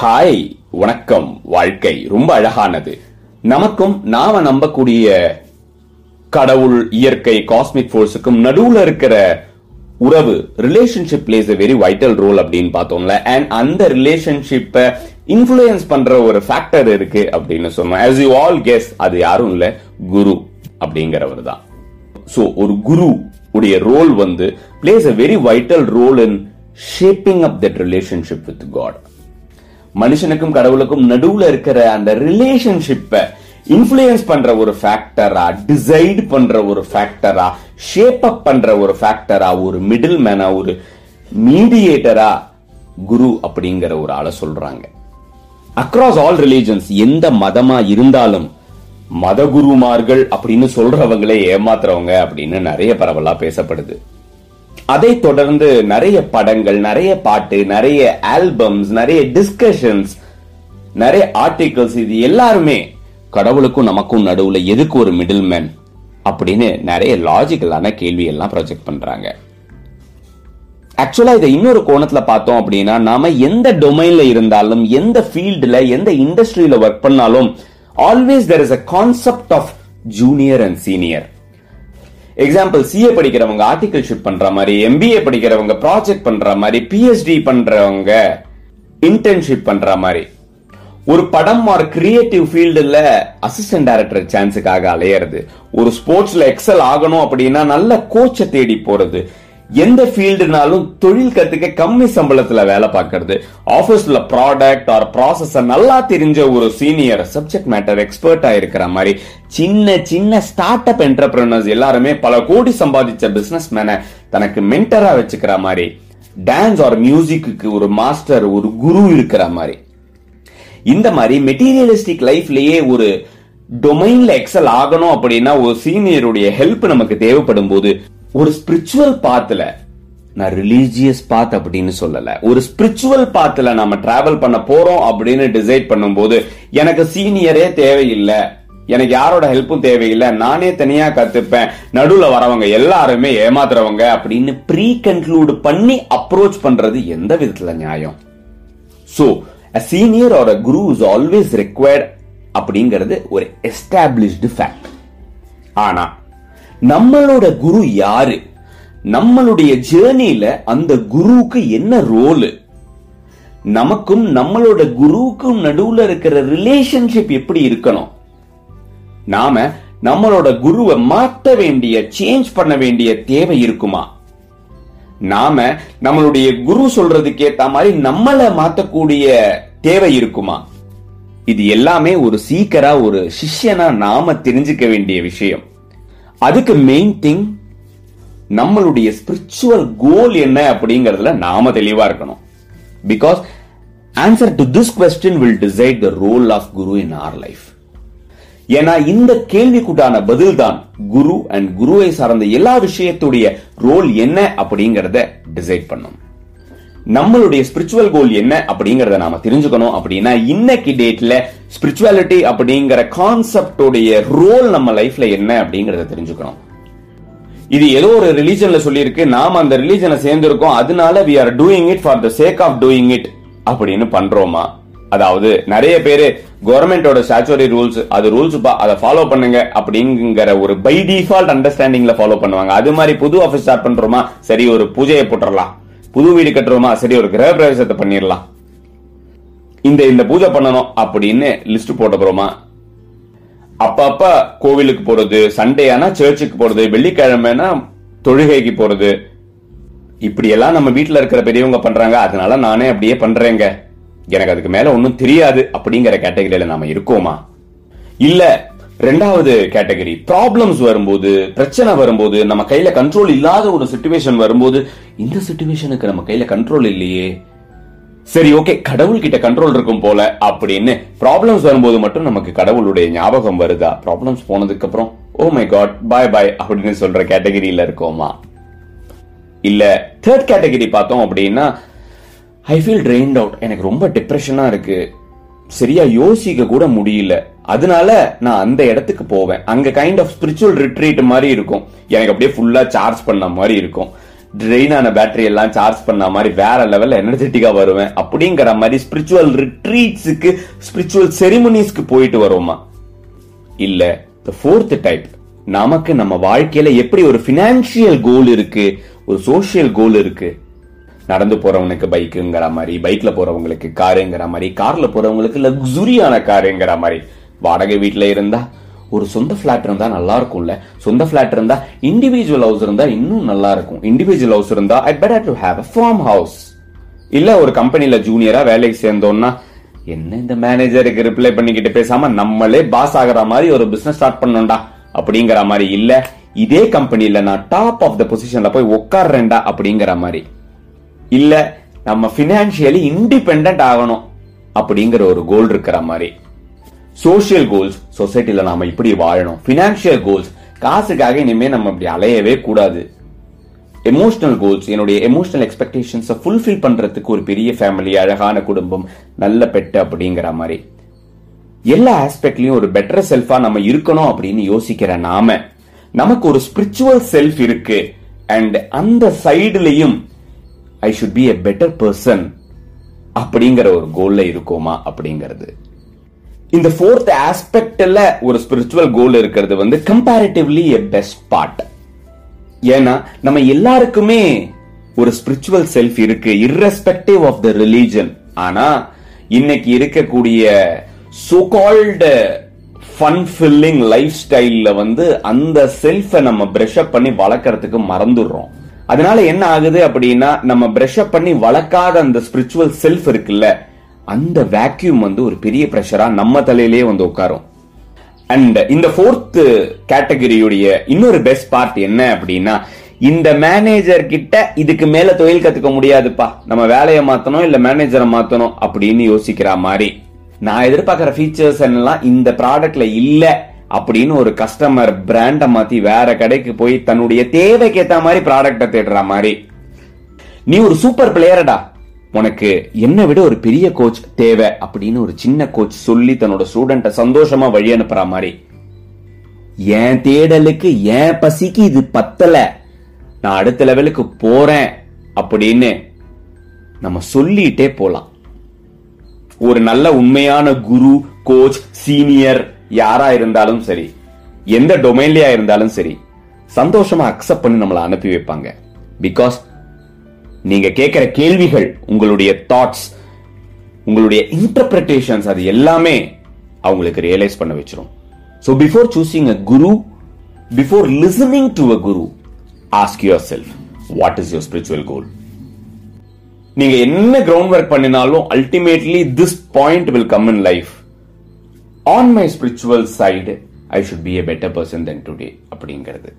Hi வணக்கம். வாழ்க்கை ரொம்ப அழகானது. நமக்கும் நாம நம்பக்கூடிய கடவுள் இயற்கை காஸ்மிக் ஃபோர்ஸுக்கும் நடுவுல இருக்கிற உறவு relationship plays a very vital role அப்படின்னு பார்த்தோம்ல. அண்ட் அந்த ரிலேஷன்ஷிப்பை இன்ஃப்ளூயன்ஸ் பண்ற ஒரு ஃபேக்டர் இருக்கு அப்படின்னு சொன்னோம். ஆஸ் யூ ஆல் கெஸ் அது யாரும் இல்ல குரு அப்படிங்கிறவர் தான் சோ ஒரு குரு உடைய ரோல் வந்து plays a very vital role in shaping up that relationship with God மனுஷனுக்கும் கடவுளுக்கும் நடுவுல இருக்கிற அந்த ரிலேஷன்ஷிப்பை இன்ஃப்ளூயன்ஸ் பண்ற ஒரு ஃபேக்டரா டிசைட் பண்ற ஒரு ஃபேக்டரா ஷேப் அப் பண்ற ஒரு ஃபேக்டரா ஒரு மிடில் மேனா ஒரு மீடியேட்டரா குரு அப்படிங்கிற ஒரு ஆளை சொல்றாங்க. அக்ராஸ் ஆல் ரிலீஜன்ஸ் எந்த மதமா இருந்தாலும் மதகுருமார்கள் அப்படின்னு சொல்றவங்களே ஏமாத்துறவங்க அப்படின்னு நிறைய பரவலா பேசப்படுது. அதை தொடர்ந்து நிறைய படங்கள் நிறைய பாட்டு நிறைய ஆல்பம்ஸ் நிறைய டிஸ்கஷன்ஸ் நிறைய ஆர்டிகல்ஸ் இது எல்லாருமே கடவுளுக்கும் நமக்கும் நடுவுல எதுக்கு ஒரு மிடில் மேன் அப்படின்னு நிறைய லாஜிக்கலான கேள்வி எல்லாம் ப்ரொஜெக்ட் பண்றாங்க. ஆக்சுவலா இதை இன்னொரு கோணத்துல பார்த்தோம் அப்படின்னா நாம எந்த டொமைன்ல இருந்தாலும் எந்த ஃபீல்டுல எந்த இண்டஸ்ட்ரியில ஒர்க் பண்ணாலும் always there is a concept of junior and senior example CA படிக்கிறவங்க ஆர்டிகல் ஷிப் பண்ற மாதிரி எம்பிஏ படிக்கிறவங்க ப்ராஜெக்ட் பண்ற மாதிரி பிஹெச்டி பண்றவங்க இன்டர்ன்ஷிப் பண்ற மாதிரி. ஒரு படம் ஒரு கிரியேட்டிவ் ஃபீல்டுல அசிஸ்டன்ட் டைரக்டர் சான்ஸுக்காக அலையிறது. ஒரு ஸ்போர்ட்ஸ்ல எக்ஸல் ஆகணும் அப்படின்னா நல்ல கோச்சை தேடி போறது. எந்த ஃபீல்டுனாலும் தொழில் கத்துக்க கம்மி சம்பளத்துல வேலை பார்க்கறது. ஆபீஸ்ல ப்ராடக்ட் ஆர் ப்ராசஸ் நல்லா தெரிஞ்ச ஒரு சீனியர் சப்ஜெக்ட் மேட்டர் எக்ஸ்பர்ட்டா இருக்கிற மாதிரி சின்ன சின்ன ஸ்டார்ட் அப் என்டர்பிரினர்ஸ் எல்லாருமே பல கோடி சம்பாதிச்ச பிசினஸ் மேனை தனக்கு மென்டரா வச்சுக்கிற மாதிரி டான்ஸ் ஆர் மியூசிக்கு ஒரு மாஸ்டர் ஒரு குரு இருக்கிற மாதிரி. இந்த மாதிரி மெட்டீரியலிஸ்டிக் லைஃப்லயே ஒரு டொமைன்ல எக்ஸல் ஆகணும் அப்படின்னா ஒரு சீனியருடைய ஹெல்ப் நமக்கு தேவைப்படும் போது ஒரு ஸ்பிரிச்சுவல் பாத்துல நான் ரிலீஜியஸ் பாத் அப்படின்னு சொல்லல. ஒரு ஸ்பிரிச்சுவல் பாத்துல நாம டிராவல் பண்ண போறோம் அப்படின்னு டிசைட் பண்ணும்போது எனக்கு சீனியரே தேவையில்லை. எனக்கு யாரோட ஹெல்ப்பும் தேவையில்லை. நானே தனியா கத்துப்பேன். நடுவுல வரவங்க எல்லாருமே ஏமாத்துறவங்க அப்படின்னு ப்ரீ கன்க்ளூடு பண்ணி அப்ரோச் பண்றது எந்த விதத்துல நியாயம்? So a senior or a guru is அப்படிங்கிறது ஒரு எஸ்டாப்ளிஷ்டு ஃபேக்ட் ஆனா நம்மளோட குரு யாரு? நம்மளுடைய ஜேர்னில அந்த குருவுக்கு என்ன ரோலு நமக்கும் நம்மளோட குருவுக்கும் நடுவுல இருக்கிற ரிலேஷன்ஷிப் எப்படி இருக்கணும்? நாம நம்மளோட குருவை மாற்ற வேண்டிய சேஞ்ச் பண்ண வேண்டிய தேவை இருக்குமா? நாம நம்மளுடைய குரு சொல்றதுக்கு ஏத்த மாதிரி நம்மளை மாத்தக்கூடிய தேவை இருக்குமா? இது எல்லாமே ஒரு சீக்கரா ஒரு சிஷ்யனா நாம தெரிஞ்சுக்க வேண்டிய விஷயம். அதுக்கு மெயின் திங் நம்மளுடைய ஸ்பிரிச்சுவல் கோல் என்ன அப்படிங்கறதுல நாம தெளிவா இருக்கணும். Because answer to this question will decide the role of guru in our life ஏன்னா இந்த கேள்விக்குட்டான பதில் தான் குரு அண்ட் குருவை சார்ந்த எல்லா விஷயத்துடைய ரோல் என்ன அப்படிங்கறத டிசைட் பண்ணும். நம்மளுடைய ஸ்பிரிச்சுவல் கோல் என்ன அப்படிங்கறத நாம தெரிஞ்சுக்கணும் அப்படின்னா இன்னைக்கு டேட்ல ஸ்பிரிச்சுவாலிட்டி அப்படிங்கிற கான்செப்டோடைய ரோல் நம்ம லைஃப்ல என்ன அப்படிங்கறத தெரிஞ்சுக்கணும். இது ஏதோ ஒரு ரிலீஜன்ல சொல்லியிருக்கு நாம அந்த ரிலீஜனை சேர்ந்திருக்கோம் அதனால we are doing it for the sake of doing it அப்படின்னு பண்றோமா? அதாவது நிறைய பேரு கவர்மெண்டோட ஸ்டாச்சுரி ரூல்ஸ் அது ரூல்ஸ் அதை ஃபாலோ பண்ணுங்க அப்படிங்கிற ஒரு பை டிஃபால்ட் அண்டர்ஸ்டாண்டிங்ல ஃபாலோ பண்ணுவாங்க. அது மாதிரி புது ஆஃபீஸ் ஸ்டார்ட் பண்றோமா? சரி ஒரு பூஜையை போட்டுறலாம். புது வீடு கட்டுறோமா? சரி ஒரு கிரக பிரவேசத்தை பண்ணிடலாம். இந்த இந்த பூஜை பண்ணணும் அப்படின்னு லிஸ்ட் போட்டுக்கிறோமா அப்ப அப்ப கோவிலுக்கு போறது சண்டே ஆனா சர்ச்சுக்கு போறது வெள்ளிக்கிழமைனா தொழுகைக்கு போறது. இப்படி எல்லாம் நம்ம வீட்டுல இருக்கிற பெரியவங்க பண்றாங்க. அதனால நானே அப்படியே பண்றேங்க. எனக்கு அதுக்கு மேல ஒன்னும் தெரியாது அப்படிங்கிற கேட்டகரியில நாம இருக்கோமா? இல்ல ரெண்டாவது கேட்டகரி ப்ராப்ளம்ஸ் வரும்போது பிரச்சனை வரும்போது நம்ம கையில கண்ட்ரோல் இல்லாத ஒரு சுச்சுவேஷன் வரும்போது இந்த சுச்சுவேஷனுக்கு நம்ம கையில கண்ட்ரோல் இல்லையே. சரி ஓகே கடவுள் கிட்ட கண்ட்ரோல் இருக்கும் போல அப்படின்னு ப்ராப்ளம்ஸ் வரும்போது மட்டும் நமக்கு கடவுளுடைய ஞாபகம் வருதா? ப்ராப்ளம்ஸ் போனதுக்கு அப்புறம் ஓ மை காட் பாய் பாய் அப்படின்னு சொல்ற கேட்டகரியில இருக்கோமா? இல்ல தேர்ட் கேட்டகரி பார்த்தோம் அப்படின்னா ஐ ஃபீல் ட்ரெயின்ட் அவுட் எனக்கு ரொம்ப டிப்ரெஷனா இருக்கு. சரியா யோசிக்க கூட முடியல. அதனால நான் அந்த இடத்துக்கு போவேன். அங்க கைண்ட் ஆஃப் ஸ்பிரிச்சுவல் ரிட்ரீட் மாதிரி இருக்கும். எனக்கு அப்படியே ஃபுல்லா சார்ஜ் பண்ண மாதிரி இருக்கும். ட்ரெயின் ஆன பேட்டரி எல்லாம் சார்ஜ் பண்ண மாதிரி வேற லெவல்ல எனர்ஜெட்டிக்கா வருவேன். அப்படிங்கிற மாதிரி ஸ்பிரிச்சுவல் ரிட்ரீட்ஸுக்கு ஸ்பிரிச்சுவல் செரிமனிஸ்க்கு போயிட்டு வருவோமா இல்ல த ஃபோர்த் டைப் நமக்கு நம்ம வாழ்க்கையில எப்படி ஒரு பினான்சியல் கோல் இருக்கு ஒரு சோஷியல் கோல் இருக்கு? நடந்து போறவனுக்கு பைக்குங்கிற மாதிரி பைக்ல போறவங்களுக்கு காருங்கிற மாதிரி கார்ல போறவங்களுக்கு லக்ஸுரியான காருங்கிற மாதிரி. வாடகை வீட்டுல இருந்தா ஒரு சொந்த ஃபிளாட் இருந்தா நல்லா இருக்கும்ல சொந்த ஃபிளாட் இருந்தா இண்டிவிஜுவல் ஹவுஸ் இருந்தா இன்னும் நல்லா இருக்கும் இண்டிவிஜுவல் ஹவுஸ் இருந்தா I better to have a farm house இல்ல ஒரு கம்பெனில ஜூனியரா வேலைக்கு சேர்ந்தோம்னா என்ன இந்த மேனேஜருக்கு ரிப்ளை பண்ணிக்கிட்டு பேசாம நம்மளே பாஸ் ஆகுற மாதிரி ஒரு பிசினஸ் ஸ்டார்ட் பண்ணோம்டா அப்படிங்கிற மாதிரி இல்ல இதே கம்பெனில நான் டாப் ஆஃப் த பொசிஷன்ல போய் உட்கார்றேன்டா அப்படிங்கிற மாதிரி. இல்ல நம்ம பினான்சியலி இண்டிபெண்ட் ஆகணும் அப்படிங்கிற ஒரு கோல் இருக்கிற மாதிரி. சோஷியல் கோல்ஸ் சொசைட்டில நாம இப்படி வாழணும். பினான்சியல் கோல்ஸ் காசுக்காக இனிமே நம்ம இப்படி அலையவே கூடாது. எமோஷனல் கோல்ஸ் என்னுடைய எமோஷனல் எக்ஸ்பெக்டேஷன்ஸை ஃபுல்ஃபில் பண்றதுக்கு ஒரு பெரிய ஃபேமிலி அழகான குடும்பம் நல்ல பெட்டு அப்படிங்கிற மாதிரி. எல்லா ஆஸ்பெக்ட்லயும் ஒரு பெட்டர் செல்ஃபா நம்ம இருக்கணும் அப்படின்னு யோசிக்கிற நாம. நமக்கு ஒரு ஸ்பிரிச்சுவல் செல்ஃப் இருக்கு. அண்ட் அந்த சைடுலயும் I should be a better person அப்படிங்கிற ஒரு கோல்ல இருக்கோமா அப்படிங்கிறது. இந்த ஃபோர்த் ஆஸ்பெக்ட்ல ஒரு ஸ்பிரிச்சுவல் கோல் இருக்கிறது வந்து கம்பேரிட்டிவ்லி எ பெஸ்ட் பார்ட் ஏன்னா நம்ம எல்லாருக்குமே ஒரு ஸ்பிரிச்சுவல் செல்ஃப் இருக்கு இர்ரெஸ்பெக்டிவ் ஆஃப் த ரிலீஜன் ஆனா இன்னைக்கு இருக்கக்கூடிய so called fun filling life ஸ்டைலில் வந்து அந்த செல்ஃபை நம்ம பிரஷ் அப் பண்ணி வளர்க்கறதுக்கு மறந்துடுறோம். அதனால என்ன ஆகுது அப்படின்னா நம்ம பிரஷ் அப் பண்ணி வளர்க்காத அந்த ஸ்பிரிச்சுவல் செல்ஃப் இருக்குல்ல அந்த வேக்யூம் வந்து ஒரு பெரிய ப்ரெஷராக நம்ம தலையிலேயே வந்து உட்காரும். அண்ட் இந்த ஃபோர்த் கேட்டகரியுடைய இன்னொரு பெஸ்ட் பார்ட் என்ன அப்படின்னா இந்த மேனேஜர் கிட்ட இதுக்கு மேல தொழில் கத்துக்க முடியாதுப்பா. நம்ம வேலையை மாத்தணும் இல்ல மேனேஜரை மாத்தணும் அப்படின்னு யோசிக்கிற மாதிரி. நான் எதிர்பார்க்கிற ஃபீச்சர்ஸ் எல்லாம் இந்த ப்ராடக்ட்ல இல்ல அப்படின்னு ஒரு கஸ்டமர் பிராண்டை மாத்தி வேற கடைக்கு போய் தன்னுடைய தேவைக்கு ஏத்த மாதிரி ப்ராடக்ட தேடுற மாதிரி. நீ ஒரு சூப்பர் பிளேயரடா உனக்கு என்னை விட ஒரு பெரிய கோச் தேவை அப்படின்னு ஒரு சின்ன கோச் சொல்லி தன்னோட ஸ்டூடெண்ட்டை சந்தோஷமா வழி அனுப்புற மாதிரி. என் தேடலுக்கு என் பசிக்கு இது பத்தல. நான் அடுத்த லெவலுக்கு போறேன் அப்படின்னு நம்ம சொல்லிட்டே போலாம். ஒரு நல்ல உண்மையான குரு கோச் சீனியர் யாரா இருந்தாலும் சரி எந்த டொமைன்லயா இருந்தாலும் சரி சந்தோஷமா அக்செப்ட் பண்ணி நம்மளை அனுப்பி வைப்பாங்க. பிகாஸ் நீங்க கேட்கிற கேள்விகள் உங்களுடைய தாட்ஸ் உங்களுடைய இன்டர்பிரேஷன்ஸ் அது எல்லாமே அவங்களுக்கு ரியலைஸ் பண்ண வச்சிரும். So before choosing a guru before listening to a guru ask yourself what is your spiritual goal நீங்க என்ன கிரவுண்ட் ஒர்க் பண்ணினாலும் ultimately this point will come in life on my spiritual side I should be a better person then today அப்படிங்கிறது.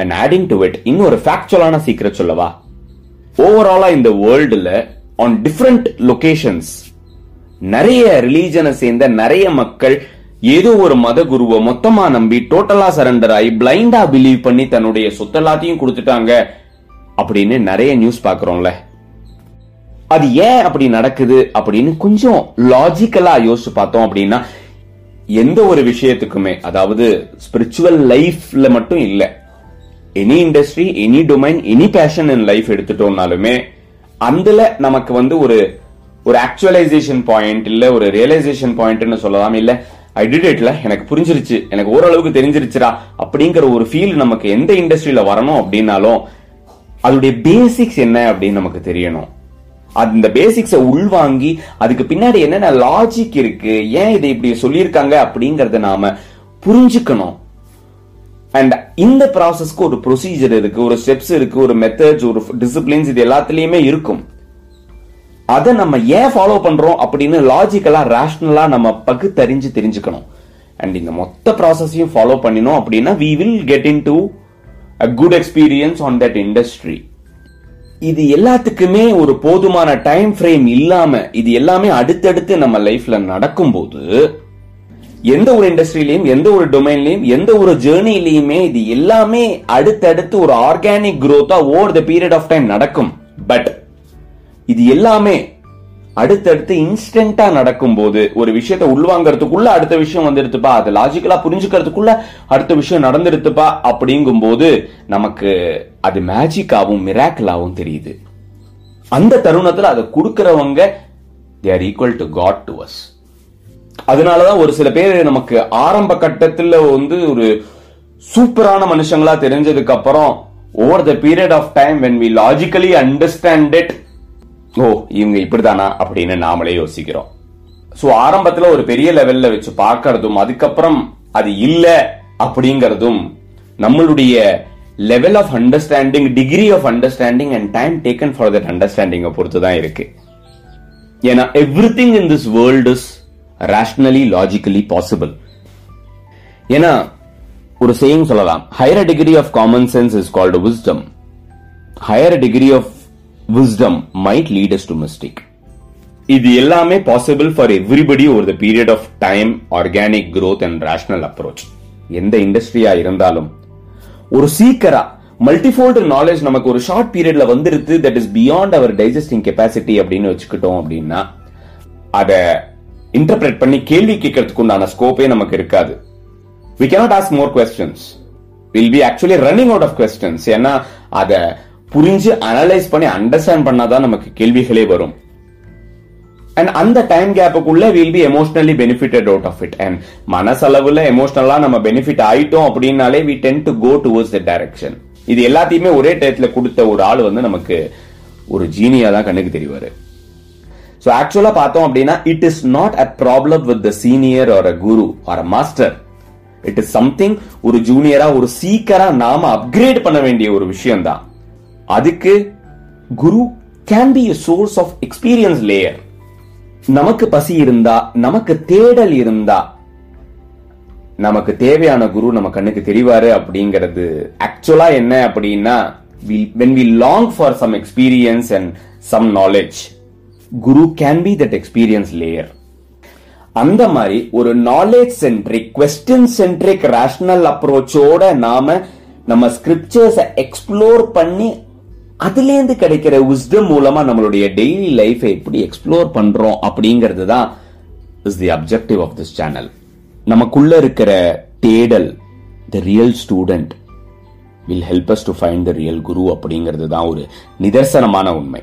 And adding to it இன்னொரு ஃபேக்சுவலான சீக்கிரம் சொல்லவா? ஓவராலா இந்த வேர்ல்டுல ஆன் டிஃப்ரெண்ட் லொகேஷன்ஸ் நிறைய ரிலீஜனை சேர்ந்த நிறைய மக்கள் ஏதோ ஒரு மத குருவை மொத்தமா நம்பி டோட்டலா சரண்டர் ஆகி பிளைண்டா பிலீவ் பண்ணி தன்னுடைய சொத்தெல்லாத்தையும் கொடுத்துட்டாங்க அப்படின்னு நிறைய நியூஸ் பாக்குறோம்ல அது ஏன் அப்படி நடக்குது அப்படின்னு கொஞ்சம் லாஜிக்கலா யோசிச்சு பார்த்தோம் அப்படின்னா எந்த ஒரு விஷயத்துக்குமே அதாவது ஸ்பிரிச்சுவல் லைஃப்ல மட்டும் இல்லை any industry any domain any passion in life எடுத்துட்டோம்னாலுமே அதுல நமக்கு வந்து ஒரு ஒரு ஆக்சுவலைசேஷன் பாயிண்ட் இல்ல ஒரு ரியலைசேஷன் பாயிண்ட்னு சொல்லலாம். இல்ல ஐ டிட் இட்ல எனக்கு புரிஞ்சிருச்சு எனக்கு ஓரளவுக்கு தெரிஞ்சிருச்சுரா அப்படிங்கிற ஒரு ஃபீல் நமக்கு எந்த இண்டஸ்ட்ரியில வரணும் அப்படின்னாலும் அதோடைய பேசிக்ஸ் என்ன அப்படின்னு நமக்கு தெரியணும். அந்த பேசிக்ஸை உள்வாங்கி அதுக்கு பின்னாடி என்னென்ன லாஜிக் இருக்கு ஏன் இதை இப்படி சொல்லியிருக்காங்க அப்படிங்கறத நாம புரிஞ்சுக்கணும். அண்ட் இந்த ப்ராசஸ்க்கு ஒரு ப்ரொசீஜர் இருக்கு ஒரு ஸ்டெப்ஸ் இருக்கு ஒரு மெத்தட்ஸ் ஒரு டிசிப்ளின்ஸ் இது எல்லாத்துலயுமே இருக்கும். அதை நம்ம ஏன் ஃபாலோ பண்றோம் அப்படின்னு லாஜிக்கலா ரேஷனலா நம்ம பகுத்தறிஞ்சு தெரிஞ்சுக்கணும். அண்ட் இந்த மொத்த ப்ராசஸையும் ஃபாலோ பண்ணினோம் அப்படின்னா we will get into a good experience on that industry இது எல்லாத்துக்குமே ஒரு போதுமான டைம் ஃப்ரேம் இல்லாம இது எல்லாமே அடுத்தடுத்து நம்ம லைஃப்ல நடக்கும்போது எந்த ஒரு இண்டஸ்ட்ரியிலையும் எந்த ஒரு டொமைன்லயும் எந்த ஒரு ஜேர்னிலையுமே இது எல்லாமே அடுத்தடுத்து ஒரு organic குரோத்தா over the period of time நடக்கும். பட் இது எல்லாமே அடுத்தடுத்து இன்ஸ்டன்டா நடக்கும்போது ஒரு விஷயத்தை உள்வாங்கறதுக்குள்ள அடுத்த விஷயம் வந்துடுத்துப்பா அது லாஜிக்கலா புரிஞ்சுக்கிறதுக்குள்ள அடுத்த விஷயம் நடந்துடுத்துப்பா அப்படிங்கும்போது நமக்கு அது மேஜிக்காவும் மிராக்கலாவும் தெரியுது. அந்த தருணத்துல அதை கொடுக்கறவங்க they are equal to God to us அதனாலதான் ஒரு சில பேர் நமக்கு ஆரம்ப கட்டத்துல வந்து ஒரு சூப்பரான மனுஷங்களா தெரிஞ்சதுக்கு அப்புறம் over the period of time when we logically understand it ஓ இவங்க இப்படிதானா அப்படின்னு நாமளே யோசிக்கிறோம். சோ ஆரம்பத்துல ஒரு பெரிய லெவல்ல வச்சு பார்க்கறதும் அதுக்கப்புறம் அது இல்லை அப்படிங்கிறதும் நம்மளுடைய level of understanding degree of understanding and time taken for that அண்டர்ஸ்டாண்டிங்கை பொறுத்து தான் இருக்கு. ஏன்னா everything in this world is rationally logically possible ஏன்னா ஒரு சேயிங் சொல்லலாம். Higher degree of common sense is called wisdom higher degree of wisdom might leads to mistake இது எல்லாமே possible for everybody over the period of time organic growth and rational approach எந்த இண்டஸ்ட்ரியா இருந்தாலும். ஒரு சீக்கரா மல்டிஃபோல்டு knowledge நமக்கு ஒரு short பீரியட்ல வந்துருது that is beyond our digesting capacity அப்படின்னு வச்சுக்கிட்டோம் அப்படின்னா அதை இன்டர்பிரேட் பண்ணி கேள்வி கேட்கறதுக்கு உண்டான ஸ்கோப்பே நமக்கு இருக்காது. We cannot ask more questions will be actually running out of questions ஏன்னா அதை புரிஞ்சு அனலைஸ் பண்ணி அண்டர்ஸ்டாண்ட் பண்ணாதான் நமக்கு கேள்விகளே வரும். அண்ட் அந்த time கேப்புக்குள்ள will be emotionally benefited out of it and மனசளவுல எமோஷனலா நம்ம பெனிஃபிட் ஆயிட்டோம் அப்படின்னாலே we tend to go towards the direction இது எல்லாத்தையுமே ஒரே டயத்துல கொடுத்த ஒரு ஆள் வந்து நமக்கு ஒரு ஜீனியா தான் கண்ணுக்கு தெரிவாரு. ஸோ ஆக்சுவலாக பார்த்தோம் அப்படின்னா it is not a problem with the senior or a guru or a master it is something ஒரு ஜூனியரா ஒரு சீக்கரா நாம அப்கிரேட் பண்ண வேண்டிய ஒரு விஷயம் தான் அதுக்கு guru can be source of experience layer நமக்கு பசி இருந்தா நமக்கு தேடல் இருந்தா நமக்கு தேவையான குரு நம்ம கண்ணுக்கு தெரிவாரு அப்படிங்கிறது ஆக்சுவலா என்ன அப்படின்னா when we long for some experience and some knowledge guru can be that experience layer அந்த மாதிரி ஒரு knowledge centric question centric rational அப்ரோச்சோட நாம நம்ம ஸ்கிரிப்சர்ஸ் எக்ஸ்ப்ளோர் பண்ணி அதுலேருந்து கிடைக்கிற விஸ்டம் மூலமா நம்மளுடைய டெய்லி லைஃபை எப்படி எக்ஸ்ப்ளோர் பண்றோம் அப்படிங்கிறது தான் is the objective of this channel நமக்குள்ள இருக்கிற தேடல் the real student will help us to find the real guru அப்படிங்கிறது தான் ஒரு நிதர்சனமான உண்மை.